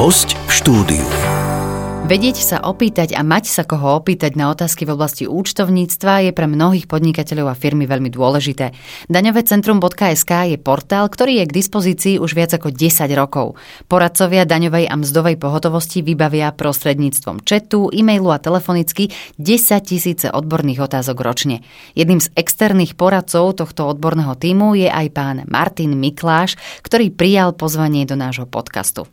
Host v štúdiu. Vedieť sa opýtať a mať sa koho opýtať na otázky v oblasti účtovníctva je pre mnohých podnikateľov a firmy veľmi dôležité. Daňové centrum.sk je portál, ktorý je k dispozícii už viac ako 10 rokov. Poradcovia daňovej a mzdovej pohotovosti vybavia prostredníctvom chatu, e-mailu a telefonicky 10 tisíce odborných otázok ročne. Jedným z externých poradcov tohto odborného týmu je aj pán Martin Mikláš, ktorý prijal pozvanie do nášho podcastu.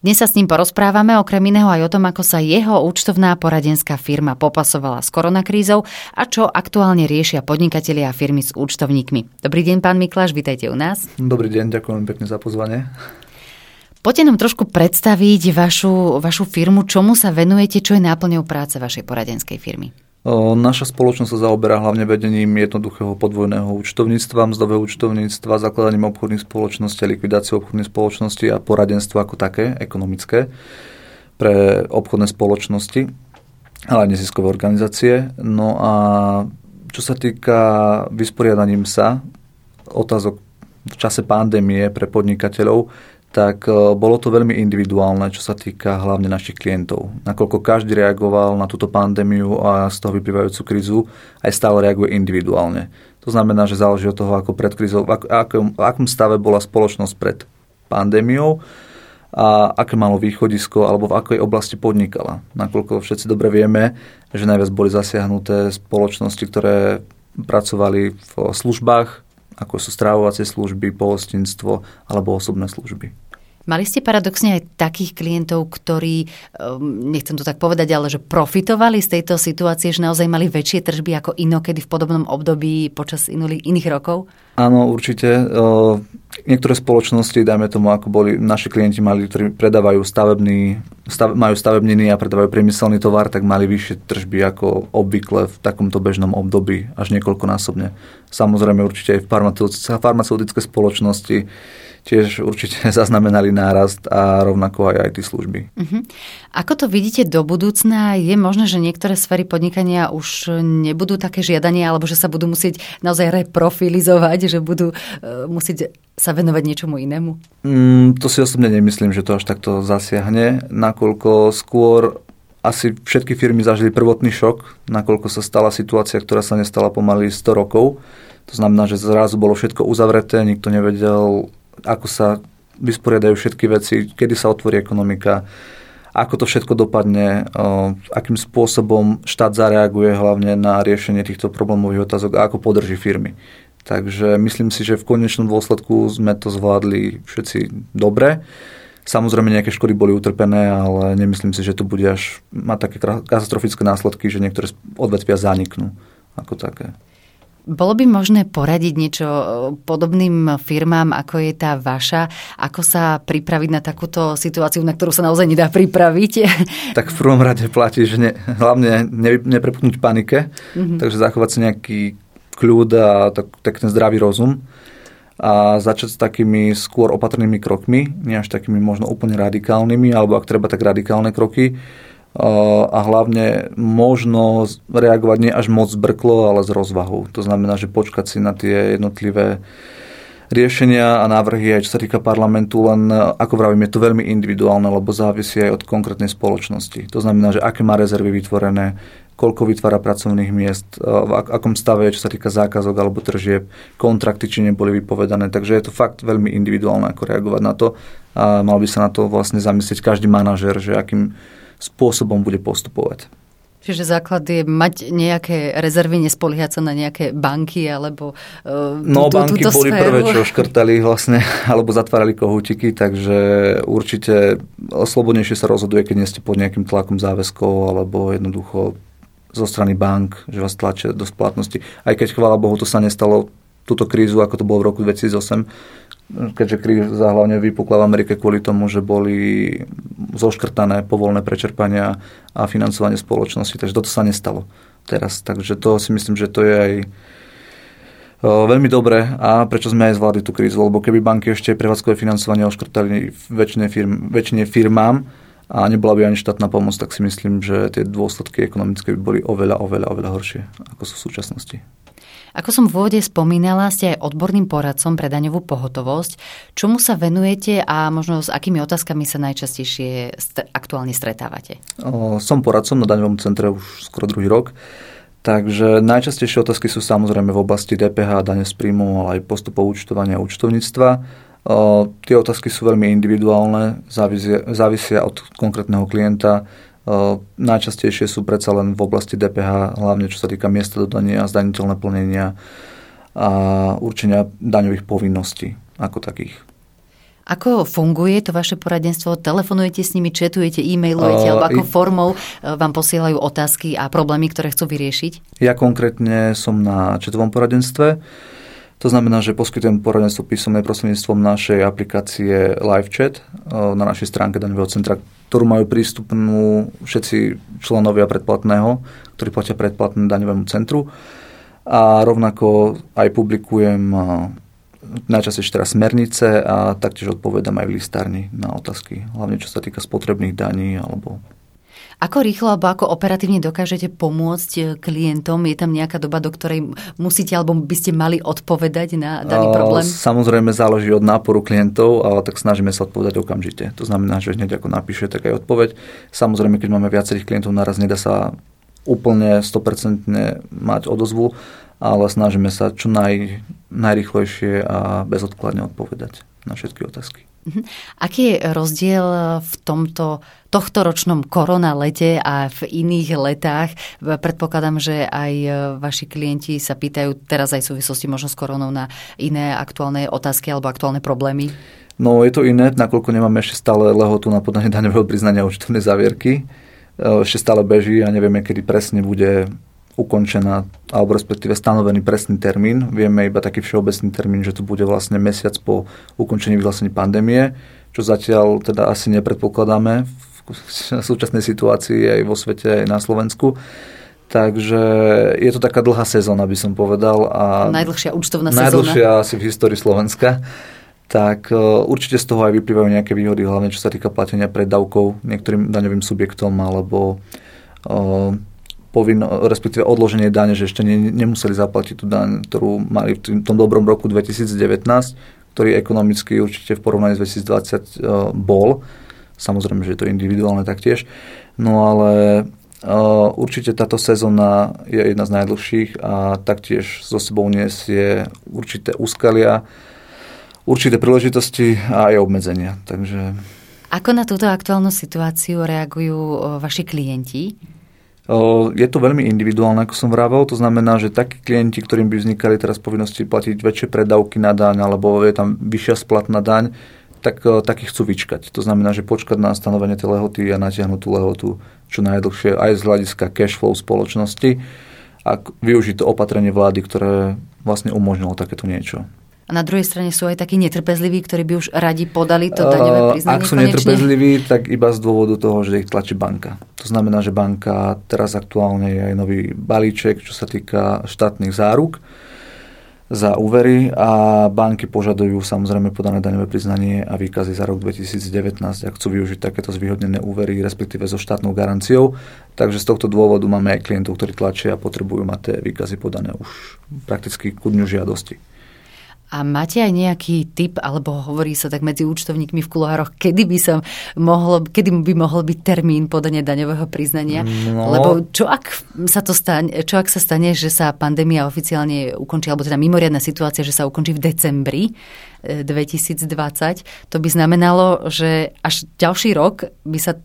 Dnes sa s ním porozprávame okrem iného aj o tom, ako sa jeho účtovná poradenská firma popasovala s koronakrízou a čo aktuálne riešia podnikatelia a firmy s účtovníkmi. Dobrý deň, pán Mikláš, vítajte u nás. Dobrý deň, ďakujem pekne za pozvanie. Poďte nám trošku predstaviť vašu, vašu firmu, čomu sa venujete, čo je náplňou práce vašej poradenskej firmy. Naša spoločnosť sa zaoberá hlavne vedením jednoduchého podvojného účtovníctva, mzdového účtovníctva, zakladaním obchodných spoločností, likvidáciou obchodných spoločností a poradenstvo ako také, ekonomické, pre obchodné spoločnosti, ale aj neziskové organizácie. No a čo sa týka vysporiadaním sa otázok v čase pandémie pre podnikateľov, tak e, bolo to veľmi individuálne, čo sa týka hlavne našich klientov. Nakoľko každý reagoval na túto pandémiu a z toho vyplývajúcu krízu, aj stále reaguje individuálne. To znamená, že záleží od toho, ako pred krízou, v akom, v akom stave bola spoločnosť pred pandémiou a aké malo východisko alebo v akej oblasti podnikala. Nakoľko všetci dobre vieme, že najviac boli zasiahnuté spoločnosti, ktoré pracovali v službách, ako sú strávovacie služby, pohostinstvo alebo osobné služby. Mali ste paradoxne aj takých klientov, ktorí, ehm, nechcem to tak povedať, ale že profitovali z tejto situácie, že naozaj mali väčšie tržby ako inokedy v podobnom období počas iných rokov? Áno, určite. Ehm, niektoré spoločnosti, dajme tomu, ako boli naši klienti, mali, ktorí predávajú stavebný, stav, majú stavebniny a predávajú priemyselný tovar, tak mali vyššie tržby ako obvykle v takomto bežnom období, až niekoľkonásobne. Samozrejme určite aj v farmaceutické spoločnosti tiež určite zaznamenali nárast a rovnako aj IT služby. Uh-huh. Ako to vidíte do budúcna? Je možné, že niektoré sféry podnikania už nebudú také žiadanie, alebo že sa budú musieť naozaj reprofilizovať, že budú uh, musieť sa venovať niečomu inému? Mm, to si osobne nemyslím, že to až takto zasiahne, nakoľko skôr asi všetky firmy zažili prvotný šok, nakoľko sa stala situácia, ktorá sa nestala pomaly 100 rokov. To znamená, že zrazu bolo všetko uzavreté, nikto nevedel, ako sa vysporiadajú všetky veci, kedy sa otvorí ekonomika, ako to všetko dopadne, akým spôsobom štát zareaguje hlavne na riešenie týchto problémových otázok a ako podrží firmy. Takže myslím si, že v konečnom dôsledku sme to zvládli všetci dobre. Samozrejme nejaké škody boli utrpené, ale nemyslím si, že to bude až mať také katastrofické následky, že niektoré odvetvia zaniknú ako také. Bolo by možné poradiť niečo e, podobným firmám, ako je tá vaša? Ako sa pripraviť na takúto situáciu, na ktorú sa naozaj nedá pripraviť? Tak v prvom rade platí, že ne, hlavne ne, neprepnúť panike, mm-hmm. takže zachovať si nejaký kľud a tak, tak ten zdravý rozum a začať s takými skôr opatrnými krokmi, nie až takými možno úplne radikálnymi, alebo ak treba tak radikálne kroky, a hlavne možno reagovať nie až moc zbrklo, ale s rozvahou. To znamená, že počkať si na tie jednotlivé riešenia a návrhy, aj čo sa týka parlamentu, len ako vravím, je to veľmi individuálne, lebo závisí aj od konkrétnej spoločnosti. To znamená, že aké má rezervy vytvorené, koľko vytvára pracovných miest, v akom stave je, čo sa týka zákazok alebo tržieb, kontrakty, či neboli vypovedané. Takže je to fakt veľmi individuálne, ako reagovať na to. A mal by sa na to vlastne zamyslieť každý manažer, že akým spôsobom bude postupovať. Čiže základ je mať nejaké rezervy, nespoliehať sa na nejaké banky alebo uh, No tú, banky boli sféru. prvé, čo škrtali vlastne, alebo zatvárali kohútiky, takže určite slobodnejšie sa rozhoduje, keď nie ste pod nejakým tlakom záväzkov alebo jednoducho zo strany bank, že vás tlačia do splatnosti. Aj keď, chvála Bohu, to sa nestalo túto krízu, ako to bolo v roku 2008, keďže kríza hlavne vypukla v Amerike kvôli tomu, že boli zoškrtané povolné prečerpania a financovanie spoločnosti. Takže toto sa nestalo teraz. Takže to si myslím, že to je aj veľmi dobré a prečo sme aj zvládli tú krízu, lebo keby banky ešte prevádzkové financovanie oškrtali väčšine, firm, väčšine firmám a nebola by ani štátna pomoc, tak si myslím, že tie dôsledky ekonomické by boli oveľa, oveľa, oveľa horšie, ako sú v súčasnosti. Ako som v úvode spomínala, ste aj odborným poradcom pre daňovú pohotovosť. Čomu sa venujete a možno s akými otázkami sa najčastejšie aktuálne stretávate? Som poradcom na daňovom centre už skoro druhý rok. Takže najčastejšie otázky sú samozrejme v oblasti DPH, dane z príjmu, ale aj postupov účtovania a účtovníctva. O, tie otázky sú veľmi individuálne, závisia, závisia od konkrétneho klienta, Najčastejšie sú predsa len v oblasti DPH, hlavne čo sa týka miesta dodania, zdaniteľné plnenia a určenia daňových povinností ako takých. Ako funguje to vaše poradenstvo? Telefonujete s nimi, četujete, e-mailujete, uh, alebo ako formou e, vám posielajú otázky a problémy, ktoré chcú vyriešiť? Ja konkrétne som na četovom poradenstve. To znamená, že poskytujem poradenstvo písomné prostredníctvom našej aplikácie LiveChat na našej stránke daňového centra, ktorú majú prístupnú všetci členovia predplatného, ktorí platia predplatné daňovému centru. A rovnako aj publikujem najčastejšie teraz smernice a taktiež odpovedám aj v listárni na otázky, hlavne čo sa týka spotrebných daní alebo ako rýchlo alebo ako operatívne dokážete pomôcť eh, klientom? Je tam nejaká doba, do ktorej musíte alebo by ste mali odpovedať na daný problém? Samozrejme záleží od náporu klientov, ale tak snažíme sa odpovedať okamžite. To znamená, že hneď ako napíše, tak aj odpoveď. Samozrejme, keď máme viacerých klientov naraz, nedá sa úplne 100% mať odozvu, ale snažíme sa čo naj, najrychlejšie a bezodkladne odpovedať na všetky otázky. Mhm. Aký je rozdiel v tomto tohto ročnom korona lete a v iných letách? Predpokladám, že aj vaši klienti sa pýtajú teraz aj v súvislosti možno s koronou na iné aktuálne otázky alebo aktuálne problémy. No je to iné, nakoľko nemáme ešte stále lehotu na podanie daňového priznania účtovnej závierky. Ešte stále beží a nevieme, kedy presne bude ukončená, alebo respektíve stanovený presný termín. Vieme iba taký všeobecný termín, že to bude vlastne mesiac po ukončení vyhlásení pandémie, čo zatiaľ teda asi nepredpokladáme v súčasnej situácii aj vo svete, aj na Slovensku. Takže je to taká dlhá sezóna, by som povedal. A najdlhšia účtovná sezóna. Najdlhšia asi v histórii Slovenska. Tak e, určite z toho aj vyplývajú nejaké výhody, hlavne čo sa týka platenia predávkov niektorým daňovým subjektom alebo e, povinno, respektíve odloženie dane, že ešte ne, nemuseli zaplatiť tú daň, ktorú mali v tom dobrom roku 2019, ktorý ekonomicky určite v porovnaní s 2020 uh, e, bol. Samozrejme, že je to individuálne taktiež. No ale uh, určite táto sezóna je jedna z najdlhších a taktiež so sebou nesie určité úskalia, určité príležitosti a aj obmedzenia. Takže... Ako na túto aktuálnu situáciu reagujú e, vaši klienti? Je to veľmi individuálne, ako som vravel, to znamená, že takí klienti, ktorým by vznikali teraz povinnosti platiť väčšie predávky na daň alebo je tam vyššia splatná daň, tak takí chcú vyčkať. To znamená, že počkať na stanovenie tej lehoty a natiahnuť tú lehotu čo najdlhšie aj z hľadiska cash flow spoločnosti a využiť to opatrenie vlády, ktoré vlastne umožnilo takéto niečo. A na druhej strane sú aj takí netrpezliví, ktorí by už radi podali to daňové priznanie Ak sú konečne? netrpezliví, tak iba z dôvodu toho, že ich tlačí banka. To znamená, že banka teraz aktuálne je aj nový balíček, čo sa týka štátnych záruk za úvery a banky požadujú samozrejme podané daňové priznanie a výkazy za rok 2019, ak chcú využiť takéto zvýhodnené úvery, respektíve so štátnou garanciou. Takže z tohto dôvodu máme aj klientov, ktorí tlačia a potrebujú mať tie výkazy podané už prakticky ku dňu žiadosti. A máte aj nejaký typ, alebo hovorí sa tak medzi účtovníkmi v kuloároch, kedy by, sa mohlo, kedy by mohol byť termín podania daňového priznania? No. Lebo čo ak, sa to stane, čo ak sa stane, že sa pandémia oficiálne ukončí, alebo teda mimoriadná situácia, že sa ukončí v decembri 2020, e, to by znamenalo, že až ďalší rok by sa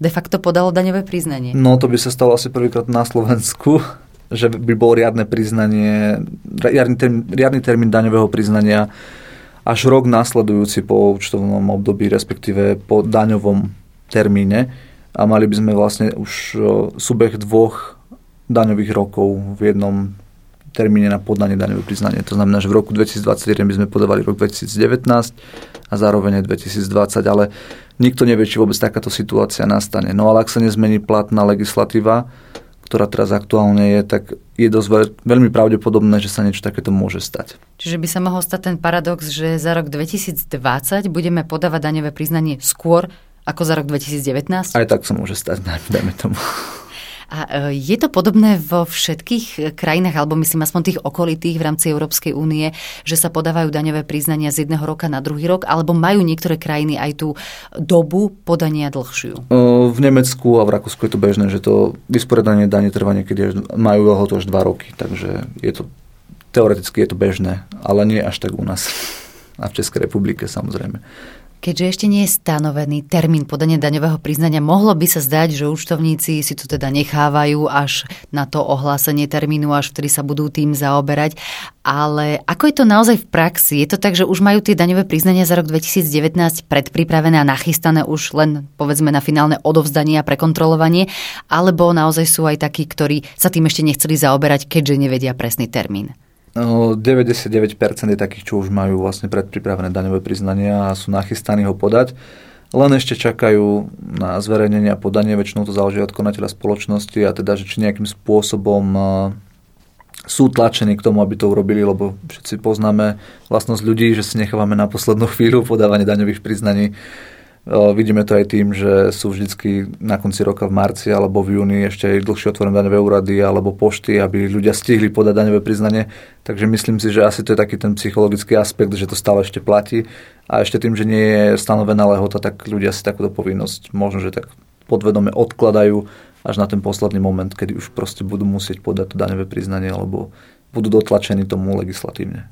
de facto podalo daňové priznanie. No to by sa stalo asi prvýkrát na Slovensku že by bolo riadne priznanie, riadny termín, riadny termín daňového priznania až rok následujúci po účtovnom období, respektíve po daňovom termíne a mali by sme vlastne už súbeh dvoch daňových rokov v jednom termíne na podanie daňového priznania. To znamená, že v roku 2021 by sme podávali rok 2019 a zároveň aj 2020, ale nikto nevie, či vôbec takáto situácia nastane. No ale ak sa nezmení platná legislatíva, ktorá teraz aktuálne je, tak je dosť veľ, veľmi pravdepodobné, že sa niečo takéto môže stať. Čiže by sa mohol stať ten paradox, že za rok 2020 budeme podávať daňové priznanie skôr ako za rok 2019? Aj tak sa môže stať, dajme tomu. A je to podobné vo všetkých krajinách, alebo myslím aspoň tých okolitých v rámci Európskej únie, že sa podávajú daňové priznania z jedného roka na druhý rok, alebo majú niektoré krajiny aj tú dobu podania dlhšiu? V Nemecku a v Rakúsku je to bežné, že to vysporiadanie dane trvá niekedy, majú ho to až dva roky, takže je to teoreticky je to bežné, ale nie až tak u nás a v Českej republike samozrejme. Keďže ešte nie je stanovený termín podania daňového priznania, mohlo by sa zdať, že účtovníci si to teda nechávajú až na to ohlásenie termínu, až vtedy sa budú tým zaoberať. Ale ako je to naozaj v praxi? Je to tak, že už majú tie daňové priznania za rok 2019 predpripravené a nachystané už len povedzme na finálne odovzdanie a prekontrolovanie? Alebo naozaj sú aj takí, ktorí sa tým ešte nechceli zaoberať, keďže nevedia presný termín? 99% je takých, čo už majú vlastne predpripravené daňové priznania a sú nachystaní ho podať. Len ešte čakajú na zverejnenie a podanie, väčšinou to záleží od konateľa spoločnosti a teda, že či nejakým spôsobom sú tlačení k tomu, aby to urobili, lebo všetci poznáme vlastnosť ľudí, že si nechávame na poslednú chvíľu podávanie daňových priznaní Vidíme to aj tým, že sú vždycky na konci roka v marci alebo v júni ešte aj dlhšie otvorené daňové úrady alebo pošty, aby ľudia stihli podať daňové priznanie. Takže myslím si, že asi to je taký ten psychologický aspekt, že to stále ešte platí. A ešte tým, že nie je stanovená lehota, tak ľudia si takúto povinnosť možno, že tak podvedome odkladajú až na ten posledný moment, kedy už proste budú musieť podať to daňové priznanie alebo budú dotlačení tomu legislatívne.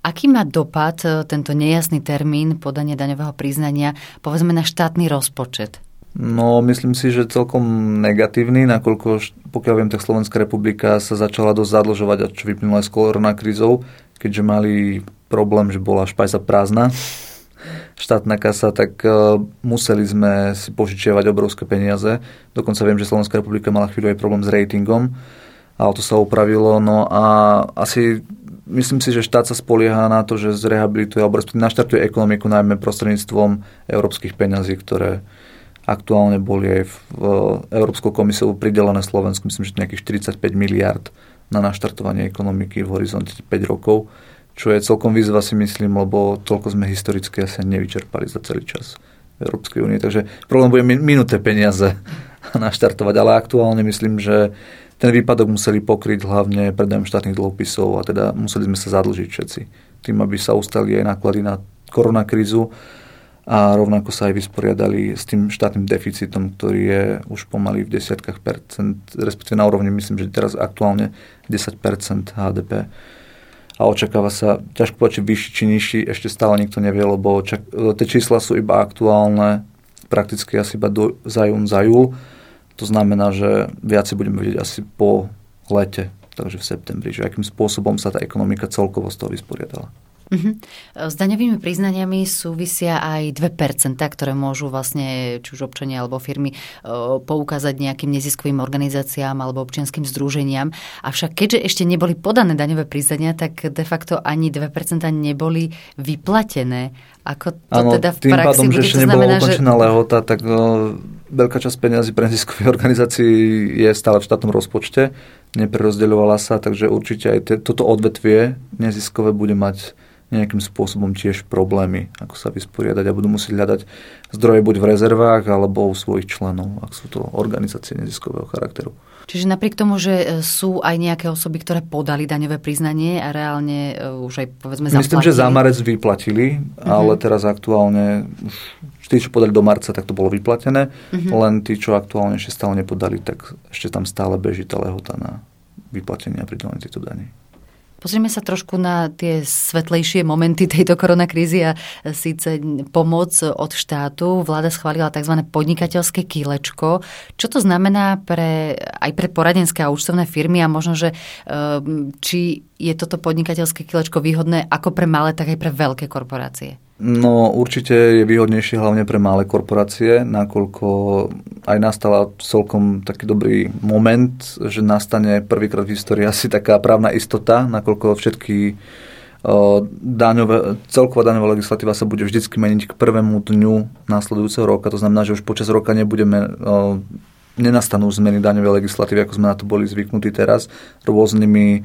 Aký má dopad e, tento nejasný termín podania daňového priznania, povedzme, na štátny rozpočet? No, myslím si, že celkom negatívny, nakoľko, pokiaľ viem, tak Slovenská republika sa začala dosť zadlžovať, a čo vyplynulo aj s koronakrízou, keďže mali problém, že bola špajza prázdna, štátna kasa, tak uh, museli sme si požičiavať obrovské peniaze. Dokonca viem, že Slovenská republika mala chvíľu aj problém s ratingom, ale to sa upravilo. No a asi myslím si, že štát sa spolieha na to, že zrehabilituje alebo naštartuje ekonomiku najmä prostredníctvom európskych peňazí, ktoré aktuálne boli aj v Európskou komisiou pridelené Slovensku, myslím, že nejakých 45 miliard na naštartovanie ekonomiky v horizonte 5 rokov, čo je celkom výzva si myslím, lebo toľko sme historicky asi nevyčerpali za celý čas Európskej únie. Takže problém bude minuté peniaze naštartovať, ale aktuálne myslím, že ten výpadok museli pokryť hlavne predajom štátnych dlhopisov a teda museli sme sa zadlžiť všetci. Tým, aby sa ustali aj náklady na koronakrízu a rovnako sa aj vysporiadali s tým štátnym deficitom, ktorý je už pomaly v desiatkách percent, respektíve na úrovni, myslím, že teraz aktuálne 10% HDP. A očakáva sa, ťažko povedať, vyšší či nižší, ešte stále nikto nevie, lebo čak, tie čísla sú iba aktuálne, prakticky asi iba do, za jún, za júl to znamená, že viacej budeme vedieť asi po lete, takže v septembri, že akým spôsobom sa tá ekonomika celkovo z toho vysporiadala. Uh-huh. S daňovými priznaniami súvisia aj 2%, ktoré môžu vlastne či už občania alebo firmy poukázať nejakým neziskovým organizáciám alebo občianským združeniam. Avšak keďže ešte neboli podané daňové priznania, tak de facto ani 2% neboli vyplatené. Ako to ano, teda v praxi pádom, bude, že ešte nebola ukončená lehota, tak no, veľká časť peniazy pre neziskových organizácií je stále v štátnom rozpočte, neprerozdeľovala sa, takže určite aj te, toto odvetvie neziskové bude mať nejakým spôsobom tiež problémy, ako sa vysporiadať a budú musieť hľadať zdroje buď v rezervách alebo u svojich členov, ak sú to organizácie neziskového charakteru. Čiže napriek tomu, že e, sú aj nejaké osoby, ktoré podali daňové priznanie a reálne e, už aj povedzme zaplatili. Myslím, že za marec vyplatili, uh-huh. ale teraz aktuálne už tí, čo podali do marca, tak to bolo vyplatené, uh-huh. len tí, čo aktuálne ešte stále nepodali, tak ešte tam stále beží tá lehota na vyplatenie a pridelenie týchto daní. Pozrieme sa trošku na tie svetlejšie momenty tejto koronakrízy a síce pomoc od štátu. Vláda schválila tzv. podnikateľské kýlečko. Čo to znamená pre, aj pre poradenské a účtovné firmy a možno, že ehm, či je toto podnikateľské kýlečko výhodné ako pre malé, tak aj pre veľké korporácie? No určite je výhodnejšie hlavne pre malé korporácie, nakoľko aj nastala celkom taký dobrý moment, že nastane prvýkrát v histórii asi taká právna istota, nakoľko všetky daňové, celková daňová legislatíva sa bude vždy meniť k prvému dňu následujúceho roka. To znamená, že už počas roka nebudeme nenastanú zmeny daňovej legislatívy, ako sme na to boli zvyknutí teraz, rôznymi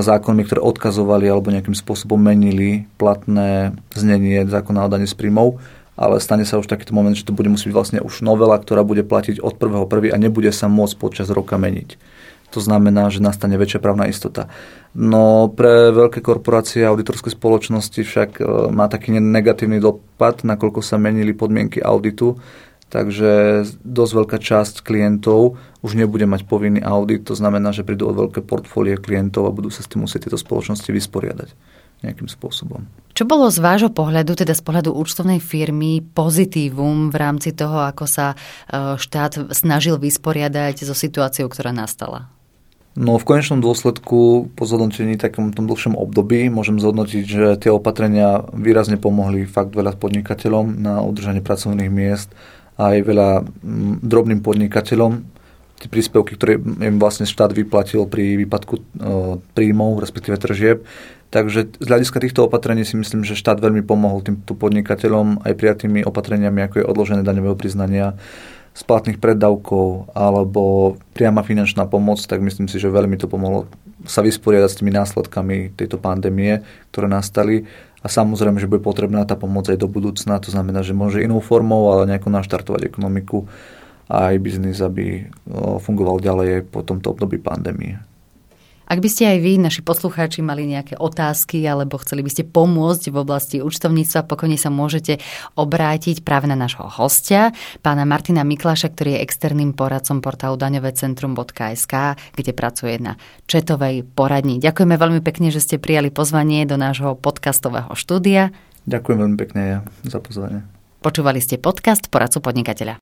zákonmi, ktoré odkazovali alebo nejakým spôsobom menili platné znenie zákona o daní z príjmov, ale stane sa už takýto moment, že to bude musieť vlastne už novela, ktorá bude platiť od 1.1. a nebude sa môcť počas roka meniť. To znamená, že nastane väčšia právna istota. No pre veľké korporácie a auditorské spoločnosti však e, má taký negatívny dopad, nakoľko sa menili podmienky auditu, takže dosť veľká časť klientov už nebude mať povinný audit, to znamená, že prídu o veľké portfólie klientov a budú sa s tým musieť tieto spoločnosti vysporiadať nejakým spôsobom. Čo bolo z vášho pohľadu, teda z pohľadu účtovnej firmy, pozitívum v rámci toho, ako sa e, štát snažil vysporiadať so situáciou, ktorá nastala? No v konečnom dôsledku po zhodnotení takom tom dlhšom období môžem zhodnotiť, že tie opatrenia výrazne pomohli fakt veľa podnikateľom na udržanie pracovných miest aj veľa mm, drobným podnikateľom. Tie príspevky, ktoré im vlastne štát vyplatil pri výpadku e, príjmov, respektíve tržieb. Takže z hľadiska týchto opatrení si myslím, že štát veľmi pomohol týmto podnikateľom aj prijatými opatreniami, ako je odložené daňového priznania, splatných preddavkov alebo priama finančná pomoc, tak myslím si, že veľmi to pomohlo sa vysporiadať s tými následkami tejto pandémie, ktoré nastali. A samozrejme, že bude potrebná tá pomoc aj do budúcna, to znamená, že môže inou formou, ale nejako naštartovať ekonomiku a aj biznis, aby fungoval ďalej po tomto období pandémie. Ak by ste aj vy, naši poslucháči, mali nejaké otázky alebo chceli by ste pomôcť v oblasti účtovníctva, pokojne sa môžete obrátiť práve na nášho hostia, pána Martina Mikláša, ktorý je externým poradcom portálu daňovecentrum.sk, kde pracuje na četovej poradni. Ďakujeme veľmi pekne, že ste prijali pozvanie do nášho podcastového štúdia. Ďakujem veľmi pekne za pozvanie. Počúvali ste podcast Poradcu podnikateľa.